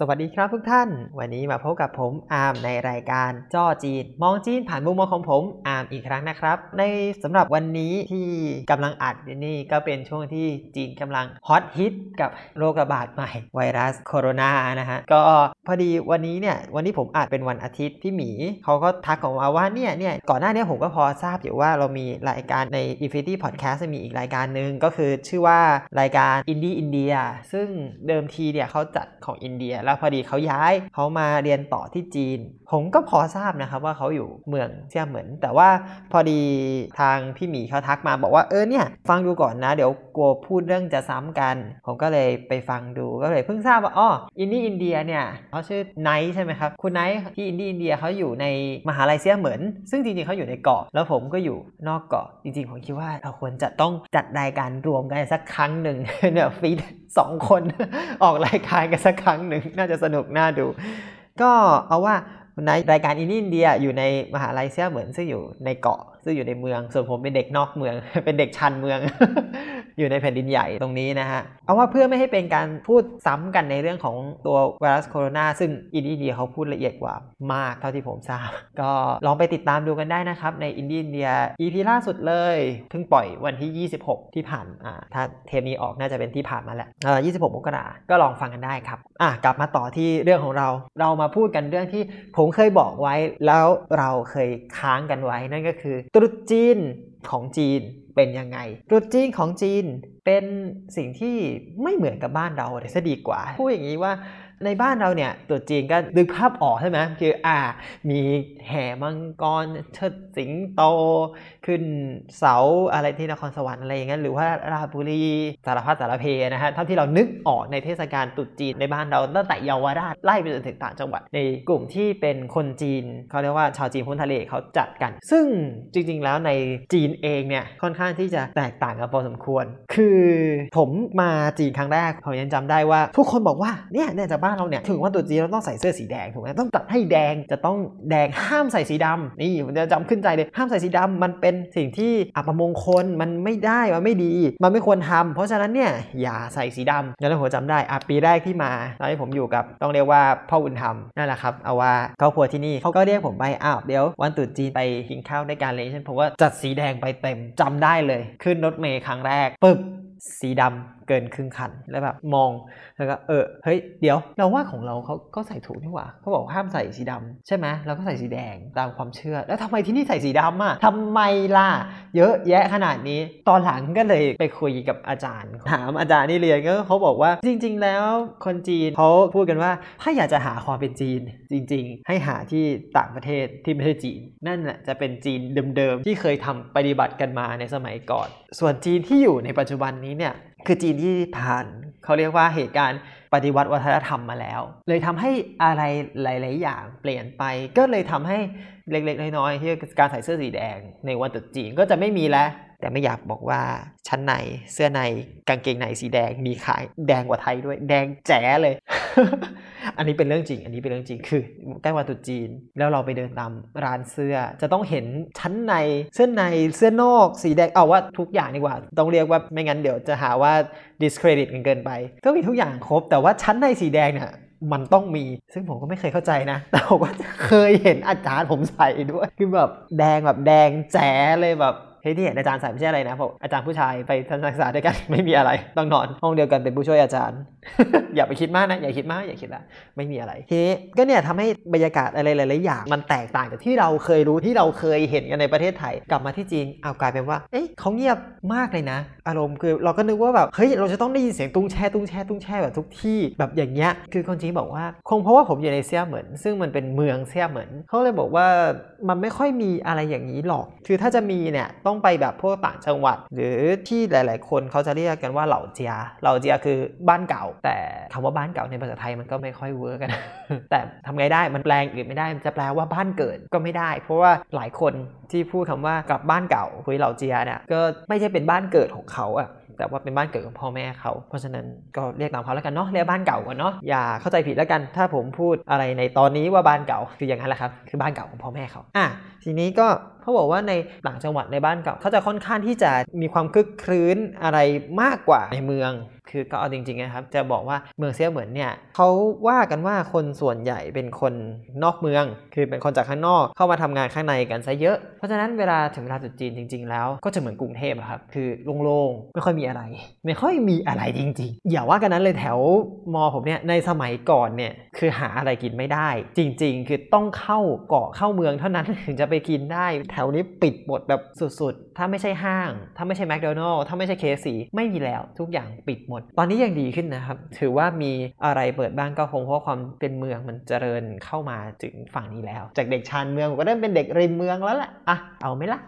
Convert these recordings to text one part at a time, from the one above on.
สวัสดีครับทุกท่าน วันนี้มาพบกับผมอาร์มในรายการจ้อจีน มองจีนผ่านมุมมองของผมอาร์มอีกครั้งนะครับ ในสำหรับวันนี้ที่กำลังอัดนี่ก็เป็นช่วงที่จีนกำลังฮอตฮิตกับโรคระบาดใหม่ ไวรัสโคโรนานะฮะก็พอดีวันนี้เนี่ยวันนี้ผมอัดเป็นวันอาทิตย์พี่หมีเขาก็ทักออกมาว่าเนี่ยเนี่ยก่อนหน้านี้ผมก็พอทราบอยู่ว่าเรามีรายการใน Infinity Podcast มีอีกรายการหนึ่งก็คือชื่อว่ารายการ Indie India ซึ่งเดิมทีเนี่ยเขาจัดของอินเดียแล้วพอดีเขาย้ายเขามาเรียนต่อที่จีน ผมก็พอทราบนะครับว่าเขาอยู่เมืองเซี่ยเหมินแต่ว่าพอดีทางพี่หมีเขาทักมาบอกว่าเออเนี่ยฟังดูก่อนนะ เดี๋ยวกลัวพูดเรื่องจะซ้ำกัน ผมก็เลยไปฟังดูก็เลยเพิ่งทราบว่าอ๋ออินดี้อินเดียเนี่ยเขาชื่อไนท์ใช่ไหมครับคุณไนท์ที่อินดี้อินเดียเขาอยู่ในมหาลัยเซี่ยเหมินซึ่งจริงๆเขาอยู่ในเกาะ แล้วผมก็อยู่นอกเกาะจริงๆผมคิดว่าเราควรจะต้องจัดรายการรวมกันสักครั้งหนึ่งเนี่ยฟีดสองคนออกรายการกันสักครั้งหนึ่งน่าจะสนุกน่าดู ก็เอาว่าในรายการอินเดียอยู่ในมหาลัยเซียเหมือนซึ่งอยู่ในเกาะซึ่งอยู่ในเมือง ส่วนผมเป็นเด็กนอกเมือง เป็นเด็กชันเมือง อยู่ในแผ่นดินใหญ่ตรงนี้นะฮะ เอาว่าเพื่อไม่ให้เป็นการพูดซ้ำกันในเรื่องของตัวไวรัสโคโรนาซึ่งอินเดียเขาพูดละเอียดกว่ามากเท่าที่ผมทราบ ก็ลองไปติดตามดูกันได้นะครับ ในอินเดีย EP ล่าสุดเลยเพิ่งปล่อยวันที่ 26 ที่ผ่านอ่าถ้าเทปนี้ออกน่าจะเป็นที่ผ่านมาแหละเออ26มกราก็ลองฟังกันได้ครับอะกลับมาต่อที่เรื่องของเราเรามาพูดกันเรื่องที่ผมเคยบอกไว้แล้วเราเคยค้างกันไว้นั่นก็คือตรุษจีน ของจีนเป็นยังไงตรุษจีนของจีนเป็นสิ่งที่ไม่เหมือนกับบ้านเราเลยซะดีกว่า พูดอย่างนี้ว่า ในบ้านเราเนี่ยตรุษจีนก็ดึกภาพออกใช่ไหมคืออ่า มีแห่มังกรเชิดสิงโต ขึ้นเสาอะไรที่นครสวรรค์อะไรอย่างเงี้ยหรือว่าราบุรีสารพัดสารเพนะฮะเท่าที่เรานึกออกในเทศกาลตรุษจีนในบ้านเราตั้งแต่เยาวราชไล่ไปจนถึงต่างจังหวัด ในกลุ่มที่เป็นคนจีนเขาเรียกว่าชาวจีนพ้นทะเลเขาจัดกัน ซึ่งจริง ๆ แล้วในจีนเองเนี่ยค่อนข้างที่จะแตกต่างกันพอสมควร คือผมมาจีนครั้งแรกผมยังจำได้ว่า ทุกคนบอกว่าเนี่ยเนี่ยจากบ้านเราเนี่ยถึงว่าตรุษจีนเราต้องใส่เสื้อสีแดงถูกไหมต้องตัดให้แดงจะต้องแดงห้ามใส่สีดำนี่ผมจะจำขึ้นใจเลยห้ามใส่สีดำมันเป็นสิ่งที่อัปมงคลมันไม่ได้มันไม่ดี มันไม่ควรทำเพราะฉะนั้นเนี่ยอย่าใส่สีดำแล้วผมจำได้อะปีแรกที่มาตอนที่ผมอยู่กับต้องเรียกว่าพ่อบุญธรรมนั่นแหละครับเอาว่าครอบครัวที่นี่เขาก็เรียกผมไปอ้าวเดี๋ยววันตรุษจีนไปกินข้าวด้วยกันเลยฉันผมว่าจัดสีแดงไปเต็มจำได้เลย ขึ้นรถเมย์ครั้งแรกปึ๊บสีดำ เกินครึ่งคันแล้วแบบมองแล้วก็เออเฮ้ยเดี๋ยวเราว่าของเราเขาก็ใส่ถูกนี่หว่าเขาบอกห้ามใส่สีดำใช่ไหมเราก็ใส่สีแดงตามความเชื่อ แล้วทำไมที่นี่ใส่สีดำอะทำไมล่ะเยอะแยะขนาดนี้ ตอนหลังก็เลยไปคุยกับอาจารย์ ถามอาจารย์นี่เรียนก็เขาบอกว่าจริง ๆ แล้วคนจีนเขาพูดกันว่าถ้าอยากจะหาความเป็นจีน จริง ๆ ให้หาที่ต่างประเทศที่ไม่ใช่จีน นั่นแหละจะเป็นจีนเดิมๆที่เคยทำปฏิบัติกันมาในสมัยก่อน ส่วนจีนที่อยู่ในปัจจุบันนี้เนี่ย คือจีนที่ผ่านเขาเรียกว่าเหตุการณ์ปฏิวัติวัฒนธรรมมาแล้ว เลยทำให้อะไรหลาย ๆ อย่างเปลี่ยนไป ก็เลยทำให้เล็ก ๆ น้อย ๆ ที่การใส่เสื้อสีแดง ในวันตรุษจีนก็จะไม่มีแล้ว แต่ไม่อยากบอกว่าชั้นในเสื้อในกางเกงในสีแดงมีขายแดงกว่าไทยด้วย แดงแจ๋เลย อันนี้เป็นเรื่องจริง อันนี้เป็นเรื่องจริง คือใกล้วันตรุษจีน แล้วเราไปเดินตามร้านเสื้อ จะต้องเห็นชั้นใน เสื้อใน เสื้อนอก สีแดง เอาว่าทุกอย่างดีกว่า ต้องเรียกว่าไม่งั้นเดี๋ยวจะหาว่า discredit กันเกินไปก็มีทุกอย่างครบ แต่ว่าชั้นในสีแดงเนี่ยมันต้องมี ซึ่งผมก็ไม่เคยเข้าใจนะ แต่ผมก็เคยเห็นอาจารย์ผมใส่ด้วย คือแบบแดงแบบแดงแจ๋เลยแบบ ฮ้ยที่อาจารย์ใส่ไม่ใช่อะไรนะผมอาจารย์ผู้ชายไปทัศนศึกษาด้วยกันไม่มีอะไร ต้องนอนห้องเดียวกันเป็นผู้ช่วยอาจารย์ อย่าไปคิดมากนะ อย่าคิดมากอย่าคิดละไม่มีอะไรทีนี้ก็เนี่ยทำให้บรรยากาศอะไรหลายๆอย่างมันแตกต่างจากที่เราเคยรู้ที่เราเคยเห็นกันในประเทศไทย กลับมาที่จีนเอากลายเป็นว่าเอ๊ะเขาเงียบมากเลยนะ อารมณ์คือเราก็นึกว่าแบบเฮ้ยเราจะต้องได้ยินเสียงตุ้งแช่ตุ้งแช่ตุ้งแช่แบบทุกที่แบบอย่างเงี้ยคือคนจีนบอกว่า คงเพราะว่าผมอยู่ในเซี่ยเหมินซึ่งมันเป็นเมืองเซี่ยเหมินเขาเลยบอกว่ามันไม่ค่อยมีอะไรอย่างนี้หรอก คือถ้าจะมีเนี่ยต้องไปแบบพวกต่างจังหวัด หรือที่หลาย ๆ คนเขาจะเรียกกันว่าเหล่าเจีย เหล่าเจียคือบ้านเก่า แต่คำว่าบ้านเก่าในภาษาไทยมันก็ไม่ค่อย work กันแต่ทำไงได้มันแปลอย่างอื่นไม่ได้มันจะแปลว่าบ้านเกิดก็ไม่ได้ เพราะว่าหลายคนที่พูดคำว่ากลับบ้านเก่า回老家 เนี่ยก็ไม่ใช่เป็นบ้านเกิดของเขาอะแต่ว่าเป็นบ้านเกิดของพ่อแม่เขา เพราะฉะนั้นก็เรียกตามเขาแล้วกันเนาะเรียกบ้านเก่าก่อนเนาะอย่าเข้าใจผิดแล้วกัน ถ้าผมพูดอะไรในตอนนี้ว่าบ้านเก่าคืออย่างนั้นแหละครับคือบ้านเก่าของพ่อแม่เขาอะทีนี้ก็ เขาบอกว่าในต่างจังหวัดในบ้านเก่าเขาจะค่อนข้างที่จะมีความคึกครื้นอะไรมากกว่าในเมือง คือก็เอาจริงๆนะครับ จะบอกว่าเมืองเซียเหมือนเนี่ยเขาว่ากันว่าคนส่วนใหญ่เป็นคนนอกเมือง คือเป็นคนจากข้างนอกเข้ามาทำงานข้างในกันซะเยอะ เพราะฉะนั้นเวลาถึงเวลาตรุษจีนจริง ๆ แล้ว ก็จะเหมือนกรุงเทพครับ คือโล่งๆไม่ค่อยมีอะไร ไม่ค่อยมีอะไรจริง ๆ อย่าว่ากันนั้นเลยแถวมอผมเนี่ยในสมัยก่อนเนี่ยคือหาอะไรกินไม่ได้ จริง ๆ คือต้องเข้าเกาะเข้าเมืองเท่านั้นถึงจะไปกินได้แถถวนี้ปิดหมดแบบสุดๆ ถ้าไม่ใช่ห้าง ถ้าไม่ใช่แมคโดนัลล์ถ้าไม่ใช่เคสีไม่มีแล้วทุกอย่างปิดหมด ตอนนี้ยังดีขึ้นนะครับ ถือว่ามีอะไรเปิดบ้างก็คงเพราะความเป็นเมืองมันเจริญเข้ามาถึงฝั่งนี้แล้ว จากเด็กชานเมืองก็เริ่มเป็นเด็กริมเมืองแล้วแหละอะเอาไหมล่ะ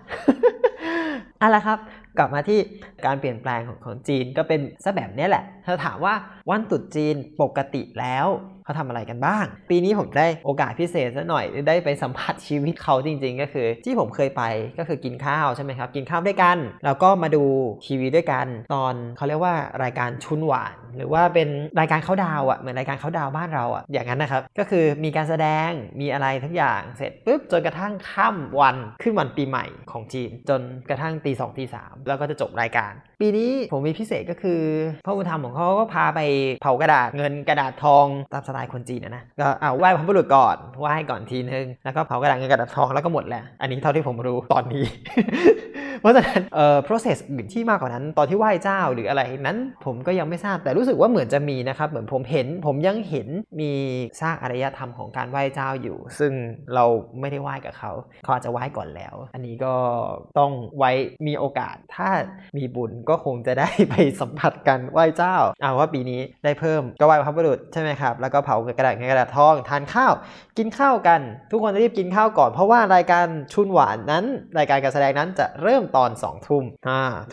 อะละครับ กลับมาที่การเปลี่ยนแปลงของของจีนก็เป็นซะแบบนี้แหละถ้าถามว่าวันตรุษจีนปกติแล้ว เขาทำอะไรกันบ้าง ปีนี้ผมได้โอกาสพิเศษซะหน่อยได้ไปสัมผัสชีวิตเขาจริง ๆ ก็คือ ที่ผมเคยไปก็คือกินข้าวใช่ไหมครับ กินข้าวด้วยกัน แล้วก็มาดูทีวีด้วยกัน ตอนเขาเรียกว่ารายการชุนหวาน หรือว่าเป็นรายการเขาดาวอะ่ะเหมือนรายการเขาดาวบ้านเราอะ่ะอย่างนั้นนะครับ ก็คือมีการแสดงมีอะไรทุกอย่างเสร็จปุ๊บจนกระทั่งค่ำวันขึ้นวันปีใหม่ของจีน จนกระทั่งตีสองตีสามแล้วก็จะจบรายการ ปีนี้ผมมีพิเศษก็คือพระอุธรรมของเขาก็พาไปเผากระดาษเงินกระดาษทองตามสไตล์คนจีนนะนะก็เอาไหว้พระบุรุษก่อนไหว้ก่อนทีนึงแล้วก็เผากระดาษเงินกระดาษทองแล้วก็หมดแหละอันนี้เท่าที่ผมรู้ตอนนี้เพราะฉะนั้นเอ่อ process อื่นที่มากกว่านั้น ตอนที่ไหว้เจ้าหรืออะไรนั้น ผมก็ยังไม่ทราบแต่รู้สึกว่าเหมือนจะมีนะครับ เหมือนผมเห็น ผมยังเห็นมีสร้างอารยธรรมของการไหว้เจ้าอยู่ ซึ่งเราไม่ได้ไหว้กับเขาเขาอาจจะไหว้ก่อนแล้ว อันนี้ก็ต้องไว้มีโอกาสถ้ามีบุญก็คงจะได้ไปสัมผัสกันไหว้เจ้าเอาว่าปีนี้ได้เพิ่มก็ไหว้พระบุรุษใช่ไหมครับ แล้วก็เผากระดาษเงินกระดาษทองทานข้าว กินข้าวกัน ทุกคนรีบกินข้าวก่อน เพราะว่ารายการชุนหวานนั้น รายการการแสดงนั้นจะเริ่มตอน2องทุ่ม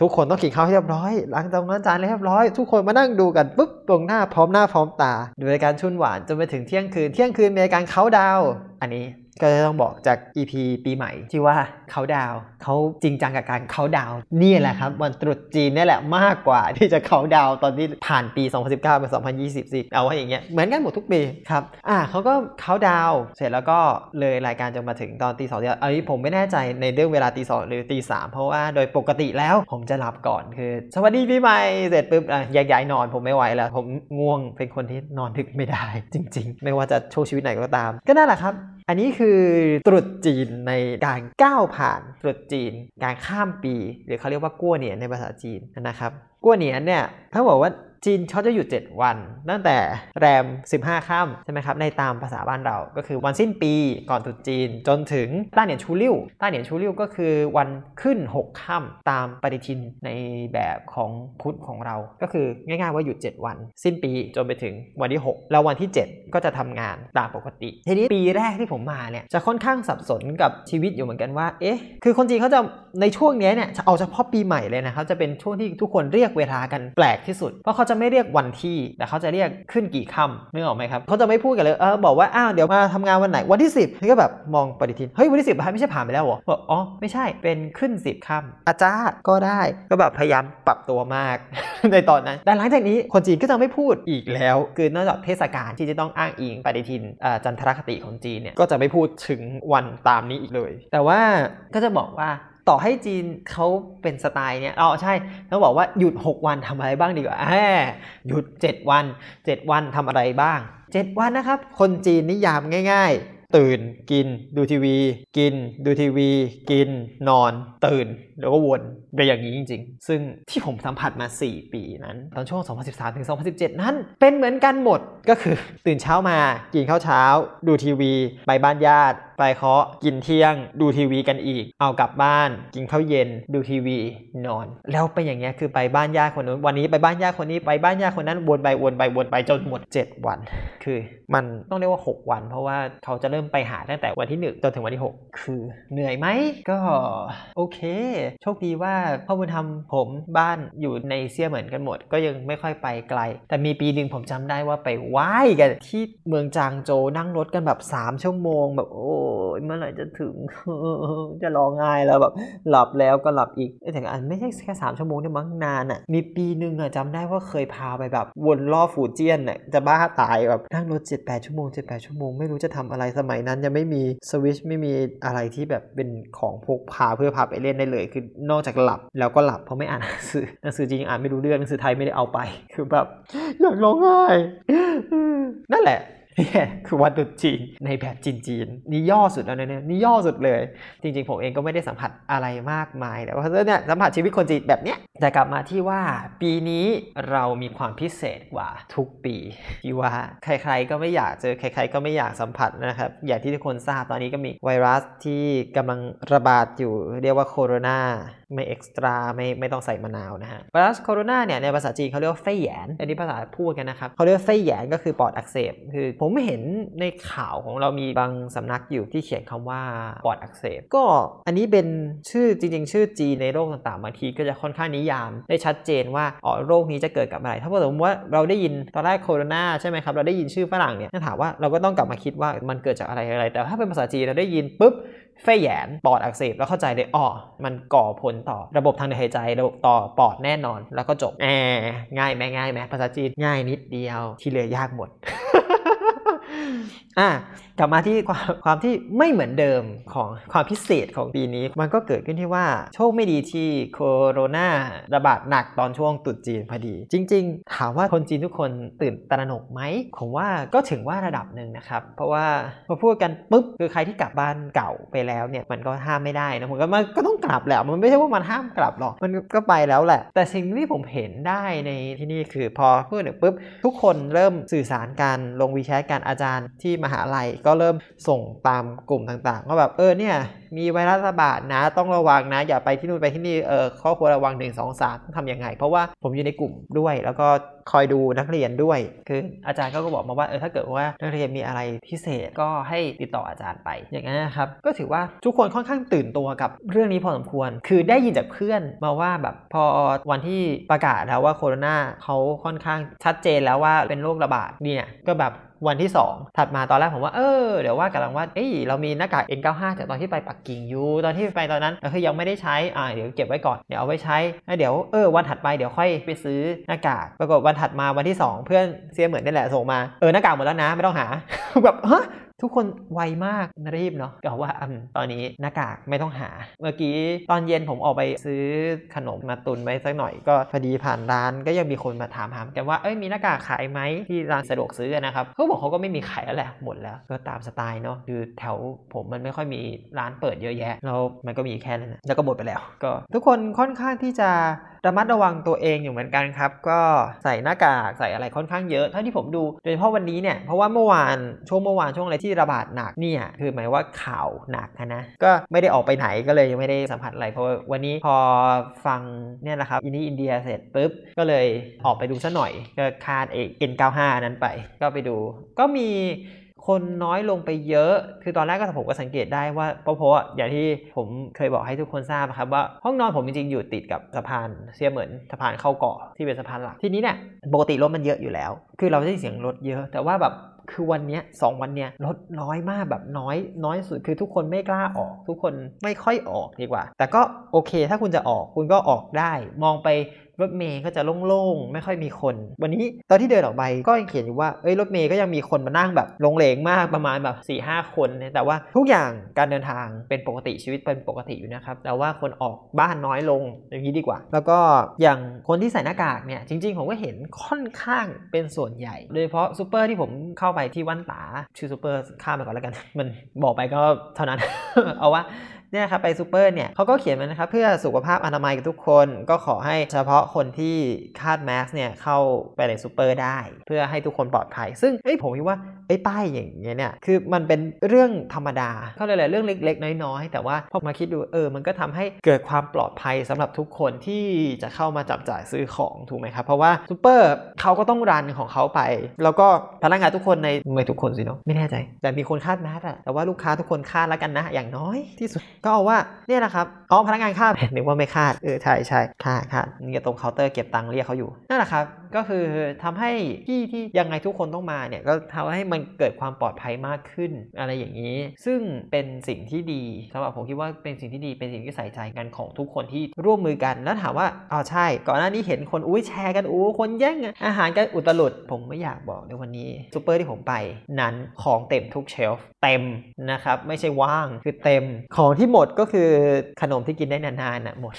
ทุกคนต้องกินข้าวให้เรียบร้อยล้างจานล้างจานเรียบร้อย ทุกคนมานั่งดูกันปุ๊บตรงหน้าพร้อมหน้าพร้อมตา ดูรายการชุนหวานจนไปถึงเที่ยงคืนเที่ยงคืนมีรายการเขาดาวอันนี้ ก็จะต้องบอกจาก EP ปีใหม่ที่ว่าเขาดาวน์เขาจริงจังกับการเขาดาวน์นี่แหละครับ วันตรุษจีนนี่แหละมากกว่าที่จะเขาดาวน์ตอนที่ผ่านปี 2019เป็น2020สิเอาไว้อย่างเงี้ยเหมือนกันหมดทุกปีครับอ่าเขาก็เขาดาวน์เสร็จแล้วก็เลยรายการจนมาถึงตอนตีสองอันนี้ผมไม่แน่ใจในเรื่องเวลาตีสองหรือตีสามเพราะว่าโดยปกติแล้วผมจะหลับก่อนคือ สวัสดีปีใหม่เสร็จปุ๊บอะแยกย้ายนอนผมไม่ไหวแล้ว ผมง่วงเป็นคนที่นอนดึกไม่ได้ จริง ๆ ไม่ว่าจะโชว์ชีวิตไหนก็ตาม ก็นั่นแหละครับ อันนี้คือตรุษจีนในการก้าวผ่านตรุษจีน การข้ามปี หรือเขาเรียกว่ากั้วเหนียนในภาษาจีนนะครับกั้วเหนียนเนี่ยถ้าบอกว่า จีนเขาจะหยุด 7 วัน ตั้งแต่แรม 15 ค่ำใช่ไหมครับ ในตามภาษาบ้านเรา ก็คือวันสิ้นปีก่อนตรุษจีน จนถึงต้าเหนียนชูลิ่วต้าเหนียนชูลิ่วก็คือวันขึ้น 6 ค่ำตามปฏิทินในแบบของพุทธของเรา ก็คือง่ายๆว่าหยุด 7 วัน สิ้นปีจนไปถึงวันที่ 6 แล้ววันที่ 7 ก็จะทำงานตามปกติ ทีนี้ปีแรกที่ผมมาเนี่ยจะค่อนข้างสับสนกับชีวิตอยู่เหมือนกันว่า เอ๊ะ คือคนจีนเขาจะในช่วงนี้เนี่ยเอาเฉพาะปีใหม่เลยนะครับ จะเป็นช่วงที่ทุกคนเรียกเวลากันแปลกที่สุด เพราะเขาจะไม่เรียกวันที่ แต่เขาจะเรียกขึ้นกี่ค่ำนึกออกไหมครับเขาจะไม่พูดกันเลยเออบอกว่าอ้าวเดี๋ยวมาทำงานวันไหนวันที่ 10นี่ก็แบบมองปฏิทินเฮ้ยวันที่10ไม่ใช่ผ่านไปแล้วเหรอบอกอ๋อไม่ใช่เป็นขึ้น 10ค่ำอาจารย์ก็ได้ก็แบบพยายามปรับตัวมากในตอนนั้น แต่หลังจากนี้คนจีนก็จะไม่พูดอีกแล้ว คือนอกจากเทศกาลที่จะต้องอ้างอิงปฏิทินจันทรคติของจีนเนี่ยก็จะไม่พูดถึงวันตามนี้อีกเลย แต่ว่าก็จะบอกว่า ต่อให้จีนเขาเป็นสไตล์เนี่ยอ๋อใช่ต้องบอกว่าหยุด 6 วันทำอะไรบ้างดีกว่าแหมหยุด 7 วัน 7 วันทำอะไรบ้าง 7 วันนะครับ คนจีนนิยามง่าย ๆ ตื่นกิน ดูทีวี กิน ดูทีวี กินนอน ตื่น แล้วก็วนไปอย่างนี้จริง ๆ ซึ่งที่ผมสัมผัสมา 4 ปีนั้น ตอนช่วง 2013ถึง2017 นั้น เป็นเหมือนกันหมดก็คือ ตื่นเช้ามากินข้าวเช้า ดูทีวี ไปบ้านญาติ ไปเคาะกินเที่ยง ดูทีวีกันอีก เอากลับบ้าน กินข้าวเย็น ดูทีวีนอน แล้วเป็นอย่างเงี้ยคือไปบ้านญาติคนนู้นวันนี้ไปบ้านญาติคนนี้ไปบ้านญาติคนนั้นวนไปวนไปวนไปจนหมด 7 วัน คือมันต้องเรียกว่า 6 วัน เพราะว่าเขาจะเริ่มไปหาตั้งแต่วันที่ 1 จนถึงวันที่ 6 คือเหนื่อยไหมก็โอเค โชคดีว่าพ่อบุญธรรมผมบ้านอยู่ในเซียเหมือนกันหมด ก็ยังไม่ค่อยไปไกล แต่มีปีหนึ่งผมจำได้ว่าไปไหว้กันที่เมืองจางโจนั่งรถกันแบบ 3 ชั่วโมง แบบโอ้ยเมื่อไหร่จะถึงจะรองไห้แล้วแบบหลับแล้วก็หลับอีกไอ้ถึงอันไม่ใช่แค่สามชั่วโมงเนี่ยมั้งนานอะมีปีหนึ่งอะจำได้ว่าเคยพาไปแบบวนรอบฟูเจียนอะจะบ้าตายแบบนั่งรถเจ็ดแปดชั่วโมงเจ็ดแปดชั่วโมงไม่รู้จะทำอะไรสมัยนั้นยังไม่มีสวิชไม่มีอะไรที่แบบเป็นของพกพาเพื่อพาไปเล่นได้เลย คือนอกจากหลับแล้วก็หลับเพราะไม่อ่านหนังสือหนังสือจริงอ่านไม่รู้เรื่องหนังสือไทยไม่ได้เอาไปคือแบบอยากร้องไห้นั่นแหละนี่คือวันตรุษจีนในแบบจีนจีนๆนี่ย่อสุดแล้วนะเนี่ยนี่ย่อสุดเลย จริงๆ ผมเองก็ไม่ได้สัมผัสอะไรมากมายแต่ว่าเนี่ยสัมผัสชีวิตคนจีนแบบเนี้ยแต่กลับมาที่ว่าปีนี้เรามีความพิเศษกว่าทุกปีที่ว่าใครๆก็ไม่อยากเจอใครๆก็ไม่อยากสัมผัสนะครับอย่างที่ทุกคนทราบตอนนี้ก็มีไวรัสที่กำลังระบาดอยู่เรียกว่าโคโรนาไม่เอ็กซ์ตร้าไม่ไม่ต้องใส่มะนาวนะฮะไวรัสโคโรนาเนี่ยในภาษาจีนเขาเรียกว่าเฟยแหยนอันนี้ภาษาพูดกันนะครับเขาเรียกว่าเฟยแหยนก็คือปอดอักเสบ คือผมเห็นในข่าวของเรามีบางสำนักอยู่ที่เขียนคำว่าปอดอักเสบ ก็อันนี้เป็นชื่อจริง ๆ ชื่อจีนในโรคต่างๆบางทีก็จะค่อนข้างนิยามได้ชัดเจนว่าอ๋อโรคนี้จะเกิดกับอะไร ถ้าสมมติว่าเราได้ยินตอนแรกโคโรนาใช่ไหมครับเราได้ยินชื่อฝรั่งเนี่ยถ้าถามว่าเราก็ต้องกลับมาคิดว่ามันเกิดจากอะไรอะไร แต่ถ้าเป็นภาษาจีนเราได้ยินปุ๊บ เฟยแยนปอดอักเสบแล้วเข้าใจเลยอ๋อมันก่อผลต่อระบบทางเดินหายใจ ระบบต่อปอดแน่นอน แล้วก็จบแอง่ายไหมง่ายไหมภาษาจีนง่ายนิดเดียวที่เหลือยากหมด อะกลับมาที่ความความที่ไม่เหมือนเดิมของความพิเศษของปีนี้ มันก็เกิดขึ้นที่ว่าโชคไม่ดีที่โคโรนาระบาดหนักตอนช่วงตรุษจีนพอดี จริง ๆ ถามว่าคนจีนทุกคนตื่นตระหนกไหมผมว่าก็ถึงว่าระดับหนึ่งนะครับ เพราะว่าพอพูดกันปุ๊บคือใครที่กลับบ้านเก่าไปแล้วเนี่ยมันก็ห้ามไม่ได้นะผมก็มันก็ต้องกลับแหละมันไม่ใช่ว่ามันห้ามกลับหรอกมันก็ไปแล้วแหละ แต่สิ่งที่ผมเห็นได้ในที่นี่คือพอพูดเนี่ยปุ๊บทุกคนเริ่มสื่อสารกันลงวีแชทกันอาจารย์ที่มหาลัยก็เริ่มส่งตามกลุ่มต่างๆว่าแบบเออเนี่ยมีไวรัสระบาดนะ ต้องระวังนะ อย่าไปที่นู่นไปที่นี่เออข้อควรระวัง1 2 3ต้องทำยังไง เพราะว่าผมอยู่ในกลุ่มด้วยแล้วก็ คอยดูนักเรียนด้วย คืออาจารย์ก็บอกมาว่าเออถ้าเกิดว่านักเรียนมีอะไรพิเศษก็ให้ติดต่ออาจารย์ไปอย่างนั้นนะครับก็ถือว่าทุกคนค่อนข้างตื่นตัวกับเรื่องนี้พอสมควร คือได้ยินจากเพื่อนมาว่าแบบพอวันที่ประกาศแล้วว่าโคโรนาเขาค่อนข้างชัดเจนแล้วว่าเป็นโรคระบาดเนี่ยก็แบบวันที่ 2 ถัดมาตอนแรกผมว่าเออเดี๋ยวว่ากำลังว่าเอ้ยเรามีหน้ากาก N95 จากตอนที่ไปปักกิ่งอยู่ตอนที่ไปตอนนั้นคือยังไม่ได้ใช้อ่าเดี๋ยวเก็บไว้ก่อนเดี๋ยวเอาไว้ใช้แล้วเดี๋ยวเออวันถัดไปเดี๋ยวค่อยไปซื้อหน้ากากปรากฏวันถัดมาวันที่ 2 เพื่อนเสียเหมือนนี่แหละส่งมาเออหน้ากากหมดแล้วนะไม่ต้องหาแบบฮะ ทุกคนไวมากรีบเนาะก็ว่าอตอนนี้หน้ากากไม่ต้องหา เมื่อกี้ตอนเย็นผมออกไปซื้อขนมมาตุนไว้สักหน่อยก็พอดีผ่านร้านก็ยังมีคนมาถามหามกันว่าเอ้ยมีหน้ากากขายไหมที่ร้านสะดวกซื้อนะครับเขาบอกเขาก็ไม่มีขายแล้วแหละหมดแล้วก็ตามสไตล์เนาะคือแถวผมมันไม่ค่อยมีร้านเปิดเยอะแยะแล้วมันก็มีแค่นั้นนะแล้วก็หมดไปแล้ว ก็ ทุกคนค่อนข้างที่จะระมัดระวังตัวเองอยู่เหมือนกันครับ ก็ใส่หน้ากากใส่อะไรค่อนข้างเยอะเท่าที่ผมดูโดยเฉพาะวันนี้เนี่ยเพราะว่าเมื่อวานช่วงเมื่อวานช่วงอะไรที่ระบาดหนักเนี่ยคือหมายว่าข่าวหนักนะก็ไม่ได้ออกไปไหนก็เลยยังไม่ได้สัมผัสอะไรเพราะว่าวันนี้พอฟังเนี่ยแหละครับอินดี้อินเดียเสร็จปุ๊บก็เลยออกไปดูซะหน่อยก็คาดเอก N95 นั้นไป ก็ไปดู ก็มีคนน้อยลงไปเยอะ คือตอนแรกก็ผมก็สังเกตได้ว่าเพราะเพราะอย่างที่ผมเคยบอกให้ทุกคนทราบครับว่าห้องนอนผมจริงๆอยู่ติดกับสะพานเสียเหมือนสะพานเข้าเกาะที่เป็นสะพานหลัก ทีนี้เนี่ยปกติรถมันเยอะอยู่แล้ว คือเราได้ยินเสียงรถเยอะ แต่ว่าแบบ คือวันเนี้ยสองวันเนี้ยรถน้อยมากแบบน้อย น้อยสุดคือทุกคนไม่กล้าออก ทุกคนไม่ค่อยออกดีกว่า แต่ก็โอเค ถ้าคุณจะออกคุณก็ออกได้ มองไป รถเมย์ก็จะโล่งๆ ไม่ค่อยมีคน วันนี้ตอนที่เดินออกไปก็ยังเห็นอยู่ว่าเอ้ยรถเมล์ก็ยังมีคนมานั่งแบบโหลงเหลงมากประมาณแบบสี่ห้าคนเนี่ยแต่ว่าทุกอย่างการเดินทางเป็นปกติชีวิตเป็นปกติอยู่นะครับแต่ว่าคนออกบ้านน้อยลงอย่างนี้ดีกว่า แล้วก็อย่างคนที่ใส่หน้ากากเนี่ยจริง ๆ ผมก็เห็นค่อนข้างเป็นส่วนใหญ่ โดยเฉพาะซูเปอร์ที่ผมเข้าไปที่ว่านต๋าชื่อซูเปอร์ข้ามไปก่อนแล้วกัน มันบอกไปก็เท่านั้น เอาว่า เนี่ยครับไปซูเปอร์เนี่ยเขาก็เขียนมานะครับเพื่อสุขภาพอนามัยกับทุกคนก็ขอให้เฉพาะคนที่คาดแมสเนี่ยเข้าไปในซูเปอร์ได้ เพื่อให้ทุกคนปลอดภัย ซึ่งเอ้ยผมคิดว่าไอ้ป้ายอย่างเงี้ยเนี่ยคือมันเป็นเรื่องธรรมดาเขาเลยแหละเรื่องเล็ก ๆ น้อยๆแต่ว่าพอมาคิดดูเออมันก็ทำให้เกิดความปลอดภัยสำหรับทุกคนที่จะเข้ามาจับจ่ายซื้อของถูกไหมครับเพราะว่าซูเปอร์เขาก็ต้อง run ของเขาไป แล้วก็พนักงานทุกคนในไม่ทุกคนสิเนาะไม่แน่ใจ แต่มีคนคาดแมสอะแต่ว่าลูกค้าทุกคนคาดแล้วกันนะ อย่างน้อยที่สุดก็เอาว่าเนี่ยนะครับอ๋อพนักงานคาดนึกว่าไม่คาดเออใช่ใช่คาดคาดเนี่ยตรงเคาน์เตอร์เก็บตังค์เรียกเขาอยู่นั่นแหละครับก็คือทำให้ที่ที่ยังไงทุกคนต้องมาเนี่ยก็ทำให้มันเกิดความปลอดภัยมากขึ้นอะไรอย่างนี้ ซึ่งเป็นสิ่งที่ดีสำหรับผมคิดว่าเป็นสิ่งที่ดีเป็นสิ่งที่ใส่ใจกันของทุกคนที่ร่วมมือกันแล้วถามว่าอ๋อใช่ ก่อนหน้านี้เห็นคนอุ้ยแชร์กันอู้คนแย่งอาหารกันอุตลุด ผมไม่อยากบอกในวันนี้ซูเปอร์ที่ผมไปนั้นของเต็มทุก shelf เต็มนะครับไม่ใช่ว่างคือเต็มของที่หมดก็คือขนมที่กินได้นานๆน่ะหมด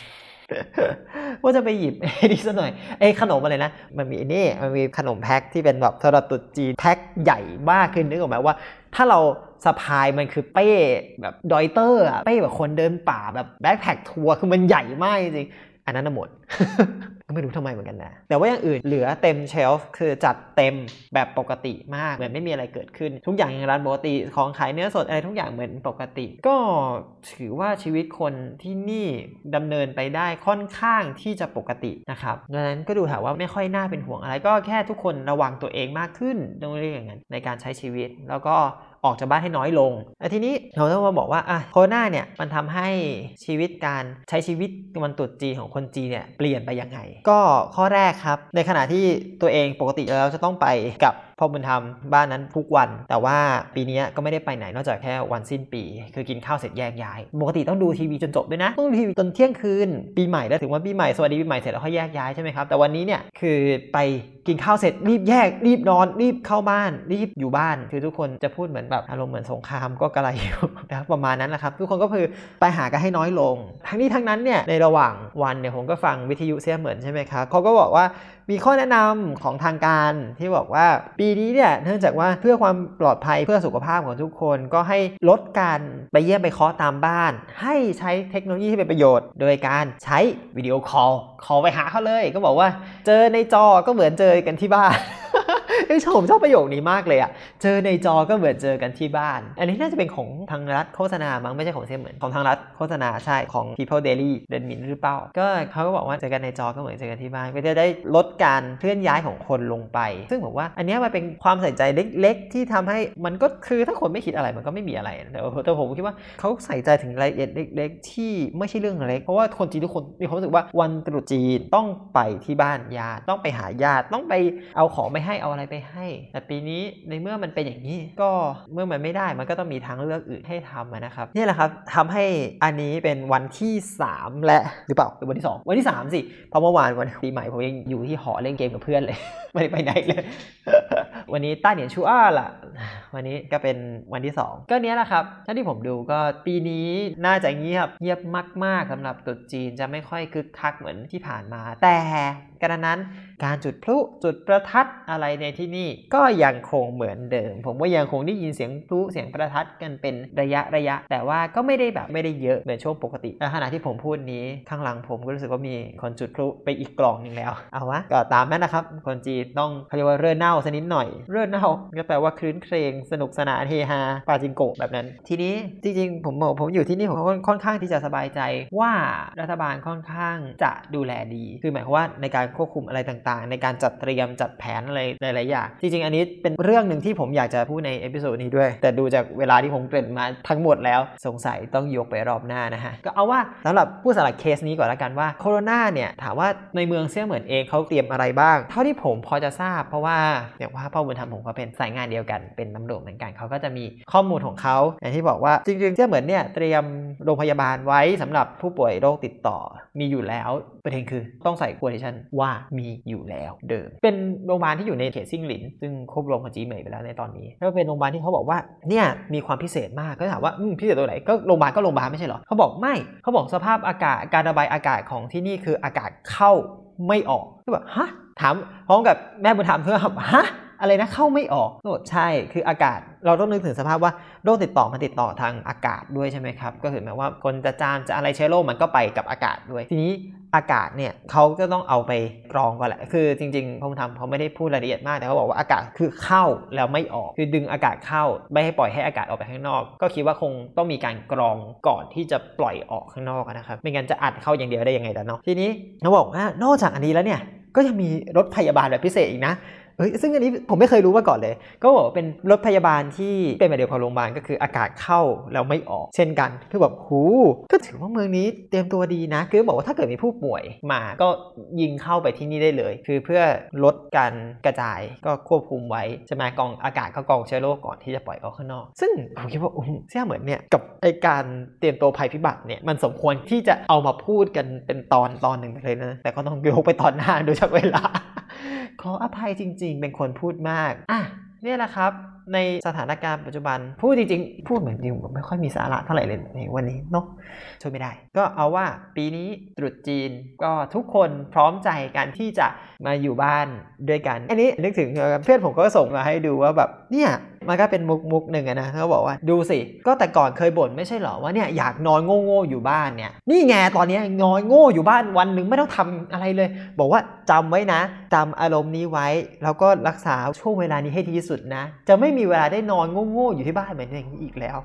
ว่าจะไปหยิบไอ้นี่ซะหน่อยไอ้ขนมอะไรนะ มันมีนี่มันมีขนมแพ็คที่เป็นแบบสำหรับตรุษจีนแพ็คใหญ่มากขึ้นนึกออกไหมว่า ถ้าเราสะพายมันคือเป้แบบ Deuter อะเป้แบบคนเดินป่าแบบ backpack tour คือมันใหญ่มากจริงอันนั้นหมด ก็ไม่รู้ทำไมเหมือนกันนะ แต่ว่าอย่างอื่นเหลือเต็ม shelf คือจัดเต็มแบบปกติมากเหมือนไม่มีอะไรเกิดขึ้น ทุกอย่างอย่างร้านปกติของขายเนื้อสดอะไรทุกอย่างเหมือนปกติ ก็ถือว่าชีวิตคนที่นี่ดำเนินไปได้ค่อนข้างที่จะปกตินะครับดังนั้นก็ดูถามว่าไม่ค่อยน่าเป็นห่วงอะไร ก็แค่ทุกคนระวังตัวเองมากขึ้นต้องเรียกอย่างนั้นในการใช้ชีวิตแล้วก็ ออกจากบ้านให้น้อยลงแต่ทีนี้เราต้องมาบอกว่าอะโควิดเนี่ยมันทำให้ชีวิตการใช้ชีวิตวันตรุษจีนของคนจีนเนี่ยเปลี่ยนไปยังไง ก็ข้อแรกครับ ในขณะที่ตัวเองปกติแล้วจะต้องไปกับ พ่อบุญธรรมบ้านนั้นทุกวัน แต่ว่าปีนี้ก็ไม่ได้ไปไหนนอกจากแค่วันสิ้นปี คือกินข้าวเสร็จแยกย้าย ปกติต้องดูทีวีจนจบด้วยนะ ต้องดูทีวีจนเที่ยงคืน ปีใหม่แล้วถึงว่าปีใหม่สวัสดีปีใหม่เสร็จแล้วค่อยแยกย้ายใช่ไหมครับ แต่วันนี้เนี่ยคือไปกินข้าวเสร็จรีบแยกรีบนอน รีบเข้าบ้าน รีบอยู่บ้าน คือทุกคนจะพูดเหมือนแบบอารมณ์เหมือนสงครามก็กระไรอยู่นะประมาณนั้นแหละครับทุกคนก็คือไปหากันให้น้อยลง ทั้งนี้ทั้งนั้นเนี่ยในระหว่างวันเนี่ยผมก็ฟังวิทยุเสียเหมือนใช่ไหมครับเขาก็บอกว่า มีข้อแนะนำของทางการที่บอกว่าปีนี้เนี่ยเนื่องจากว่าเพื่อความปลอดภัยเพื่อสุขภาพของทุกคนก็ให้ลดการไปเยี่ยมไปเคาะตามบ้าน ให้ใช้เทคโนโลยีที่เป็นประโยชน์ โดยการใช้วิดีโอคอลคอลไปหาเขาเลย ก็บอกว่าเจอในจอก็เหมือนเจอกันที่บ้าน เอ้ยผมชอบประโยคนี้มากเลยอะเจอในจอก็เหมือนเจอกันที่บ้าน อันนี้น่าจะเป็นของทางรัฐโฆษณามั้งไม่ใช่ของเซียเหมือนของทางรัฐโฆษณาใช่ของ People Daily เดนมินหรือเปล่า ก็เขาก็บอกว่าเจอกันในจอก็เหมือนเจอกันที่บ้านก็จะได้ลดการเคลื่อนย้ายของคนลงไป ซึ่งผมว่าอันนี้มันเป็นความใส่ใจเล็ก ๆ ที่ทำให้มันก็คือถ้าคนไม่คิดอะไรมันก็ไม่มีอะไรแต่แต่ผมคิดว่าเขาใส่ใจถึงรายละเอียดเล็ก ๆ ที่ไม่ใช่เรื่องเล็กเพราะว่าคนจีนทุกคนมีความรู้สึกว่าวันตรุษจีนต้องไปที่บ้านญาติต้องไปหาญาติต้องไปเอาของไปให้เอาอะไรไปให้ แต่ปีนี้ในเมื่อมันเป็นอย่างนี้ ก็เมื่อมันไม่ได้มันก็ต้องมีทางเลือกอื่นให้ทำนะครับนี่แหละครับทำให้อันนี้เป็นวันที่ 3 และหรือเปล่าหรือวันที่ 2 วันที่ 3 สิเพราะเมื่อวานวันปีใหม่ผมยังอยู่ที่หอเล่นเกมกับเพื่อนเลย ไม่ได้ไปไหนเลย วันนี้ต้าเหนียนชูอ้าล่ะ วันนี้ก็เป็นวันที่ 2 ก็เนี้ยแหละครับท่าที่ผมดูก็ปีนี้น่าจะเงียบเงียบมาก ๆสำหรับตรุษจีนจะไม่ค่อยคึกคักเหมือนที่ผ่านมา แต่กระนั้น การจุดพลุจุดประทัดอะไรในที่นี่ ก็ยังคงเหมือนเดิม ผมว่ายังคงได้ยินเสียงพลุเสียงประทัดกันเป็นระยะระยะ แต่ว่าก็ไม่ได้แบบไม่ได้เยอะเหมือนช่วงปกติขณะที่ผมพูดนี้ข้างหลังผมก็รู้สึกว่ามีคนจุดพลุไปอีกกล่องหนึ่งแล้วเอาวะก็ตามนั้นนะครับ คนจีนต้องเขาเรียกว่าเรื่อเน่าสนิดหน่อย เรื่อเน่าก็แปลว่าคลื้นเครงสนุกสนานเฮฮาปาจิงโกะแบบนั้น ทีนี้จริงๆผมบอกผมอยู่ที่นี่ผมค่อนข้างที่จะสบายใจว่ารัฐบาลค่อนข้างจะดูแลดี คือหมายความว่าในการควบคุมอะไรต่างๆ ในการจัดเตรียมจัดแผนอะไรหลายๆอย่างจริงๆ อันนี้เป็นเรื่องหนึ่งที่ผมอยากจะพูดใน episode นี้ด้วย แต่ดูจากเวลาที่ผมเกริ่นมาทั้งหมดแล้วสงสัยต้องยกไปรอบหน้านะฮะก็เอาว่าสำหรับผู้สลักเคสนี้ก่อนละกันว่าโคโรนาเนี่ยถามว่าในเมืองเซี่ยเหมินเองเขาเตรียมอะไรบ้าง เท่าที่ผมพอจะทราบ เพราะว่าอย่างว่าพ่อบุญธรรมผมก็เป็นสายงานเดียวกันเป็นตำรวจเหมือนกันเขาก็จะมีข้อมูลของเขาอย่างที่บอกว่าจริงๆเซี่ยเหมือนเนี่ยเตรียมโรงพยาบาลไว้สำหรับผู้ป่วยโรคติดต่อมีอยู่แล้วประเด็นคือต้องใส่ควอดิชันว่ามีอยู่แล้วเดิม เป็นโรงพยาบาลที่อยู่ในเขตซิ่งหลิน ซึ่งครบรวมกับจีเหมยไปแล้วในตอนนี้แล้วเป็นโรงพยาบาลที่เขาบอกว่าเนี่ยมีความพิเศษมากก็ถามว่าพิเศษตรงไหนก็โรงพยาบาลก็โรงพยาบาลไม่ใช่เหรอเขาบอกไม่เขาบอกสภาพอากาศการระบายอากาศของที่นี่คืออากาศเข้าไม่ออกก็แบบฮะถามพร้อมกับแม่บุญธรรมเพื่อแบบฮะ อะไรนะเข้าไม่ออกใช่คืออากาศ เราต้องนึกถึงสภาพว่าโรคติดต่อมันติดต่อทางอากาศด้วยใช่ไหมครับ ก็คือหมายว่าคนจะจามจะอะไรเชื้อโรคมันก็ไปกับอากาศด้วย ทีนี้อากาศเนี่ยเขาก็ต้องเอาไปกรองก่อนแหละคือจริงๆพงทำเขาไม่ได้พูดรายละเอียดมากแต่เขาบอกว่าอากาศคือเข้าแล้วไม่ออกคือดึงอากาศเข้าไม่ให้ปล่อยให้อากาศออกไปข้างนอก ก็คิดว่าคงต้องมีการกรองก่อนที่จะปล่อยออกข้างนอกนะครับไม่งั้นจะอัดเข้าอย่างเดียวได้ยังไงล่ะเนาะทีนี้เขาบอกว่านอกจากอันนี้แล้วเนี่ยก็ยังมีรถพยาบาลแบบพิเศษอีกนะ เอ้ยซึ่งอันนี้ผมไม่เคยรู้มาก่อนเลย ก็บอกว่าเป็นรถพยาบาลที่เป็นแบบเดียวกับโรงพยาบาลก็คืออากาศเข้าแล้วไม่ออก เช่นกันคือแบบหูก็ถือว่าเมืองนี้เตรียมตัวดีนะ คือบอกว่าถ้าเกิดมีผู้ป่วยมาก็ยิงเข้าไปที่นี่ได้เลย คือเพื่อลดการกระจายก็ควบคุมไว้ใช่ไหมกองอากาศก็กองเชื้อโรคก่อนที่จะปล่อยออกข้างนอก ซึ่งผมคิดว่าอุ้มเสี่ยเหมือนเนี่ยกับไอการเตรียมตัวภัยพิบัติเนี่ยมันสมควรที่จะเอามาพูดกันเป็นตอนตอนหนึ่งไปเลยนะแต่ก็ต้องยกไปตอนหน้าดูจากเวลา ขออภัยจริง ๆ เป็นคนพูดมาก อะเนี่ยแหละครับ ในสถานการณ์ปัจจุบัน พูดจริง ๆ พูดเหมือนจริงผมไม่ค่อยมีสาระเท่าไหร่เลยในวันนี้เนาะช่วยไม่ได้ ก็เอาว่าปีนี้ตรุษจีนก็ทุกคนพร้อมใจกันที่จะมาอยู่บ้านด้วยกัน อันนี้นึกถึงเพื่อนผมก็ส่งมาให้ดูว่าแบบเนี่ย มันก็เป็นมุกมุกหนึ่งนะเขาบอกว่าดูสิ ก็แต่ก่อนเคยบ่นไม่ใช่หรอว่าเนี่ยอยากนอนโง่ๆอยู่บ้านเนี่ยนี่ไงตอนนี้นอนโง่อยู่บ้านวันหนึ่งไม่ต้องทำอะไรเลย บอกว่าจำไว้นะจำอารมณ์นี้ไว้ แล้วก็รักษาช่วงเวลานี้ให้ดีที่สุดนะ จะไม่มีเวลาได้นอนโง่ๆอยู่ที่บ้านเหมือนอย่างนี้อีกแล้ว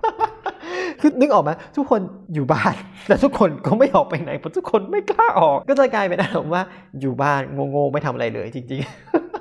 คือนึกออกไหมทุกคนอยู่บ้านแต่ทุกคนก็ไม่ออกไปไหนเพราะทุกคนไม่กล้าออก ก็จะกลายเป็นอารมณ์ว่าอยู่บ้านโง่ๆไม่ทำอะไรเลยจริง ๆ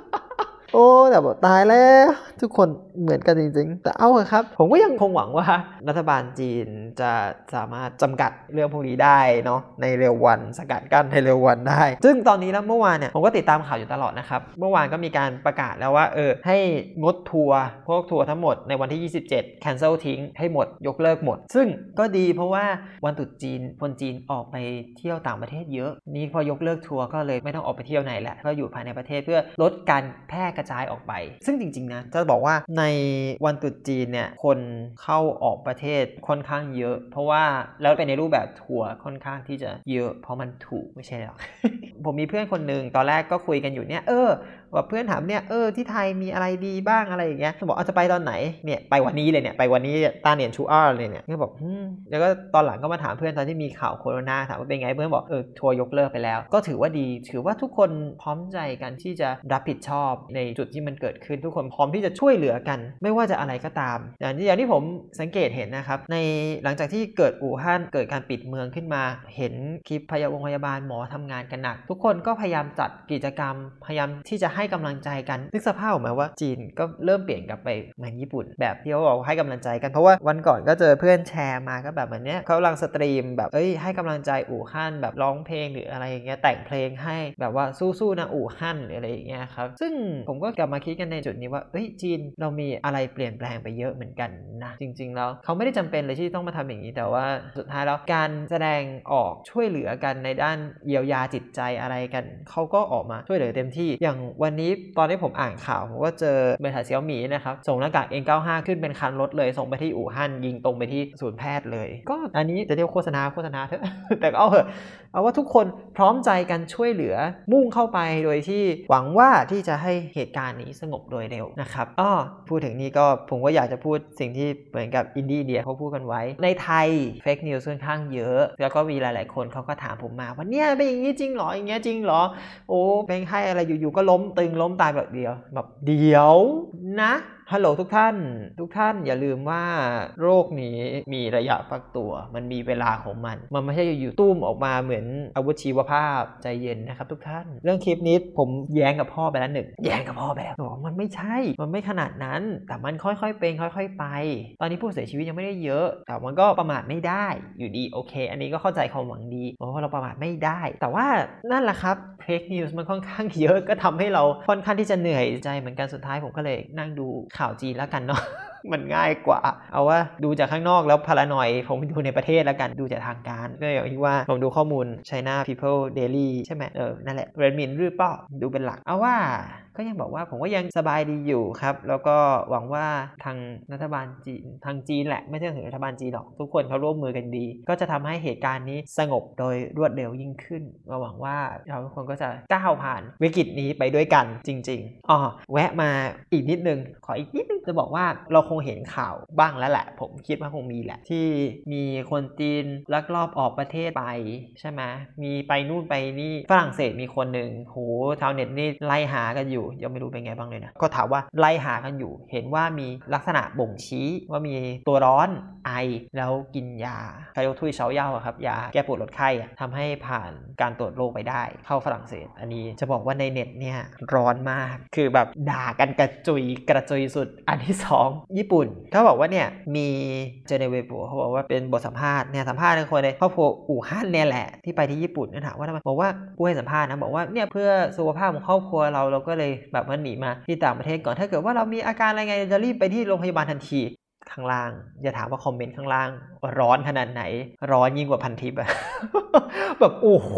โอ้แต่บอกตายแล้ว ทุกคนเหมือนกันจริงๆ แต่เอาเถอะครับ ผมก็ยังคงหวังว่า รัฐบาลจีนจะสามารถจำกัดเรื่องพวกนี้ได้เนาะในเร็ววันสกัดกั้นในเร็ววันได้ ซึ่งตอนนี้แล้วเมื่อวานเนี่ยผมก็ติดตามข่าวอยู่ตลอดนะครับ เมื่อวานก็มีการประกาศแล้วว่าเออให้งดทัวร์พวกทัวร์ทั้งหมดในวันที่ 27 cancel ทิ้งให้หมดยกเลิกหมด ซึ่งก็ดีเพราะว่าวันตรุษจีนคนจีนออกไปเที่ยวต่างประเทศเยอะ นี่พอยกเลิกทัวร์ก็เลยไม่ต้องออกไปเที่ยวไหนแหละก็อยู่ภายในประเทศเพื่อลดการแพร่กระจายออกไป ซึ่งจริง ๆ นะ จะบอกว่าในวันตรุษจีนเนี่ย คนเข้าออกประเทศค่อนข้างเยอะ เพราะว่าแล้วเป็นในรูปแบบทัวร์ค่อนข้างที่จะเยอะ เพราะมันถูกไม่ใช่หรอก ผมมีเพื่อนคนหนึ่งตอนแรกก็คุยกันอยู่เนี่ย เออ ว่าเพื่อนถามเนี่ยเออที่ไทยมีอะไรดีบ้างอะไรอย่างเงี้ยบอกเอาจะไปตอนไหนเนี่ยไปวันนี้เลยเนี่ยไปวันนี้ตาเนียนชูอ้าเลยเนี่ยก็บอกแล้วก็ตอนหลังก็มาถามเพื่อนตอนที่มีข่าวโควิดถามว่าเป็นไงเพื่อนบอกเออทัวร์ยกเลิกไปแล้ว ก็ถือว่าดี ถือว่าทุกคนพร้อมใจกันที่จะรับผิดชอบในจุดที่มันเกิดขึ้นทุกคนพร้อมที่จะช่วยเหลือกัน ไม่ว่าจะอะไรก็ตาม อย่างที่ผมสังเกตเห็นนะครับในหลังจากที่เกิดอู่ฮั่นเกิดการปิดเมืองขึ้นมา เห็นคลิปพยาบาลพยาบาลหมอทำงานกันหนัก ทุกคนก็พยายามจัดกิจกรรม พยายามที่จะให้ให้กำลังใจกันนึกสภาพออกไหมว่าจีนก็เริ่มเปลี่ยนกลับไปเหมือนญี่ปุ่น แบบที่เขาบอกให้กำลังใจกันเพราะว่าวันก่อนก็เจอเพื่อนแชร์มาก็แบบเหมือนเนี้ยเขากำลังสตรีมแบบเอ้ยให้กำลังใจอู่ฮั่นแบบร้องเพลงหรืออะไรอย่างเงี้ยแต่งเพลงให้แบบว่าสู้ๆนะอู่ฮั่นหรืออะไรอย่างเงี้ยครับซึ่งผมก็กลับมาคิดกันในจุดนี้ว่าเอ้ยจีนเรามีอะไรเปลี่ยนแปลงไปเยอะเหมือนกันนะจริง ๆ แล้วเขาไม่ได้จำเป็นเลยที่ต้องมาทำอย่างนี้ แต่ว่าสุดท้ายแล้วการแสดงออกช่วยเหลือกันในด้านเยียวยาจิตใจอะไรกันเขาก็ออกมาช่วยเหลือเต็มที่อย่างวันนี้ตอนที่ผมอ่านข่าวผมก็เจอบริษัทเซี่ยวหมีนะครับส่งหน้ากาก N95 ขึ้นเป็นคันรถเลยส่งไปที่อู่ฮั่นยิงตรงไปที่ศูนย์แพทย์เลย ก็อันนี้จะเรียกโฆษณาโฆษณาเถอะแต่ก็เอาเถอะเอาว่าทุกคนพร้อมใจกันช่วยเหลือมุ่งเข้าไปโดยที่หวังว่าที่จะให้เหตุการณ์นี้สงบโดยเร็วนะครับอ้อพูดถึงนี้ก็ผมก็อยากจะพูดสิ่งที่เหมือนกับ Indie India เขาพูดกันไว้ ในไทย fake news ค่อนข้างเยอะ แล้วก็มีหลาย ๆ คนเขาก็ถามผมมาว่าเนี่ยเป็นอย่างนี้จริงหรออย่างเงี้ยจริงหรอ โอ้เป็นให้อะไรอยู่ ๆ ก็ล้มตึงล้มตายแบบเดียวแบบเดียวนะ ฮัลโหลทุกท่าน ทุกท่านอย่าลืมว่าโรคนี้มีระยะฟักตัว มันมีเวลาของมัน มันไม่ใช่อยู่ตุ้มออกมาเหมือนอาวุธชีวภาพใจเย็นนะครับ ทุกท่าน เรื่องคลิปนี้ผมแย้งกับพ่อไปแล้วหนึ่งแย้งกับพ่อไปแล้วบอกมันไม่ใช่ มันไม่ขนาดนั้น แต่มันค่อยๆเป็นค่อย ๆ ไป ตอนนี้ผู้เสียชีวิตยังไม่ได้เยอะ แต่มันก็ประมาทไม่ได้อยู่ดีโอเค อันนี้ก็เข้าใจความหวังดีเพราะเราประมาทไม่ได้ แต่ว่านั่นแหละครับเฟกนิวส์มันค่อนข้างเยอะก็ทำให้เราค่อนข้างที่จะเหนื่อยใจเหมือนกันสุดท้ายผมก็เลยนั่งดูข่าวจีนแล้วกันเนาะมันง่ายกว่า เอาว่าดูจากข้างนอกแล้วพารานอย ผมดูในประเทศแล้วกันดูจากทางการก็อย่างที่ว่าผมดูข้อมูล China People Daily ใช่ไหมเออ นั่นแหละเรนมินหรือเปล่าดูเป็นหลัก เอาว่า ก็ยังบอกว่าผมก็ยังสบายดีอยู่ครับ แล้วก็หวังว่าทางรัฐบาลจีนทางจีนแหละไม่ใช่ถึงรัฐบาลจีนหรอก ทุกคนเขาร่วมมือกันดี ก็จะทำให้เหตุการณ์นี้สงบโดยรวดเร็วยิ่งขึ้นก็หวังว่าเราทุกคนก็จะก้าวผ่านวิกฤตนี้ไปด้วยกันจริงๆอ๋อแวะมาอีกนิดนึง ขออีกนิดนึงจะบอกว่าเราคงเห็นข่าวบ้างแล้วแหละ ผมคิดว่าคงมีแหละ ที่มีคนจีนลักลอบออกประเทศไปใช่ไหมมีไปนู่นไปนี่ฝรั่งเศสมีคนหนึ่งโหชาวเน็ตนี่ไล่หากันอยู่ยังไม่รู้เป็นไงบ้างเลยนะก็ถามว่าไล่หากันอยู่ เห็นว่ามีลักษณะบ่งชี้ว่ามีตัวร้อนไอ แล้วกินยาไคโอทุยเฉาเย่าครับยาแก้ปวดลดไข้ทำให้ผ่านการตรวจโรคไปได้ เข้าฝรั่งเศส อันนี้จะบอกว่าในเน็ตเนี่ยร้อนมากคือแบบด่ากันกระจุยกระจุยสุด อันที่ 2 ญี่ปุ่นเขาบอกว่าเนี่ยมีเจเนเวปัวเขาบอกว่าเป็นบทสัมภาษณ์เนี่ยสัมภาษณ์คนในครอบครัวอู่ฮั่นเนี่ยแหละที่ไปที่ญี่ปุ่นนะถามว่าทำไมบอกว่าผู้ให้สัมภาษณ์นะบอกว่าเนี่ยเพื่อสุขภาพของครอบครัวเราเราก็เลยแบบมันหนีมาที่ต่างประเทศก่อน ถ้าเกิดว่าเรามีอาการอะไรไงจะรีบไปที่โรงพยาบาลทันที ข้างล่าง อย่าถามว่าคอมเมนต์ข้างล่าง ร้อนขนาดไหน ร้อนยิ่งกว่าพันทิปอะแบบโอ้โห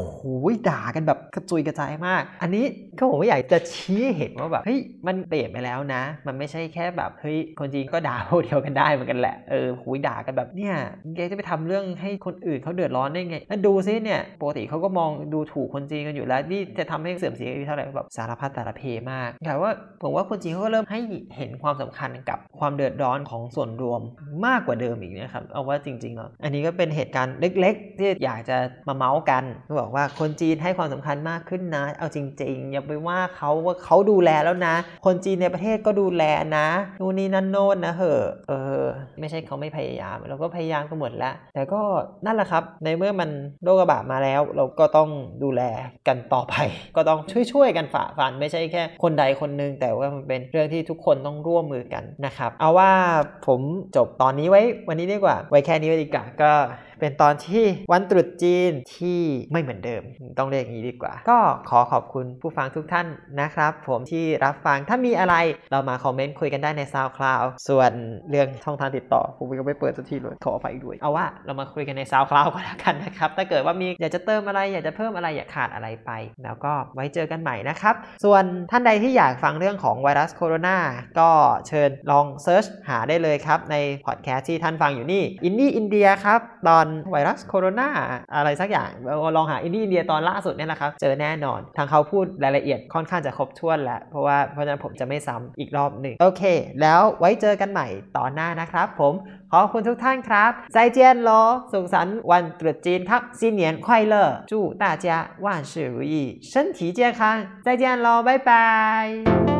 ด่ากันแบบกระจุยกระจายมาก อันนี้ก็ผมอยากจะชี้เห็นว่าแบบเฮ้ยมันเปลี่ยนไปแล้วนะ มันไม่ใช่แค่แบบเฮ้ยคนจีนก็ด่าพวกเดียวกันได้เหมือนกันแหละเออหุยด่ากันแบบเนี่ยแกจะไปทำเรื่องให้คนอื่นเขาเดือดร้อนได้ไงแล้วดูซิเนี่ยปกติเขาก็มองดูถูกคนจีนกันอยู่แล้วนี่จะทำให้เสื่อมเสียเท่าไหร่แบบสารพัดสารเพมากแต่ว่าผมว่าคนจีนเขาก็เริ่มให้เห็นความสำคัญกับความเดือดร้อนของส่วนรวมมากกว่าเดิมอีกนะครับเอาว่าจริงๆแล้วอันนี้ก็เป็นเหตุการณ์เล็ก ๆ ที่อยากจะมาเมาส์กันบอกว่าคนจีนให้ความสำคัญมากขึ้นนะ เอาจริง ๆ อย่าไปว่าเขาว่าเขาดูแลแล้วนะ คนจีนในประเทศก็ดูแลนะนู่นนี่นั่นโน่นนะเหอะเออ ไม่ใช่เขาไม่พยายาม เราก็พยายามกันหมดแล้ว แต่ก็นั่นแหละครับ ในเมื่อมันโรคระบาดมาแล้ว เราก็ต้องดูแลกันต่อไป ก็ต้องช่วยๆกันฝ่าฟัน ไม่ใช่แค่คนใดคนหนึ่งแต่ว่ามันเป็นเรื่องที่ทุกคนต้องร่วมมือกันนะครับ เอาว่าผมจบตอนนี้ไว้วันนี้ดีกว่า ไว้แค่นี้ไว้ดีกว่าก็เป็นตอนที่วันตรุษจีนที่ไม่เหมือนเดิม ต้องเรียกอย่างนี้ดีกว่า ก็ขอขอบคุณผู้ฟังทุกท่านนะครับ ผมที่รับฟังถ้ามีอะไรเรามาคอมเมนต์คุยกันได้ใน SoundCloud ส่วนเรื่องช่องทางติดต่อ ผมยังไม่เปิดสักทีเลยขออภัยด้วย เอาว่าเรามาคุยกันใน SoundCloud ก็แล้วกันนะครับ ถ้าเกิดว่ามีอยากจะเติมอะไร อยากจะเพิ่มอะไรอยากขาดอะไรไป แล้วก็ไว้เจอกันใหม่นะครับ ส่วนท่านใดที่อยากฟังเรื่องของไวรัสโคโรนาก็เชิญลอง search หาได้เลยครับในพอดแคสต์ที่ท่านฟังอยู่นี่ Indie India ครับตอนไวรัสโคโรนาอะไรสักอย่างลองหาอินดี้อินเดียตอนล่าสุดเนี่ยนะครับ เจอแน่นอน ทางเขาพูดรายละเอียดค่อนข้างจะครบถ้วนแล้ว เพราะว่าเพราะฉะนั้นผมจะไม่ซ้ำอีกรอบหนึ่งโอเค แล้วไว้เจอกันใหม่ตอนหน้านะครับ ผมขอบคุณทุกท่านครับใจเจียนโลสุขสันต์วันตรุษจีนครับ新年快乐祝大家万事如意身体健康再见喽拜拜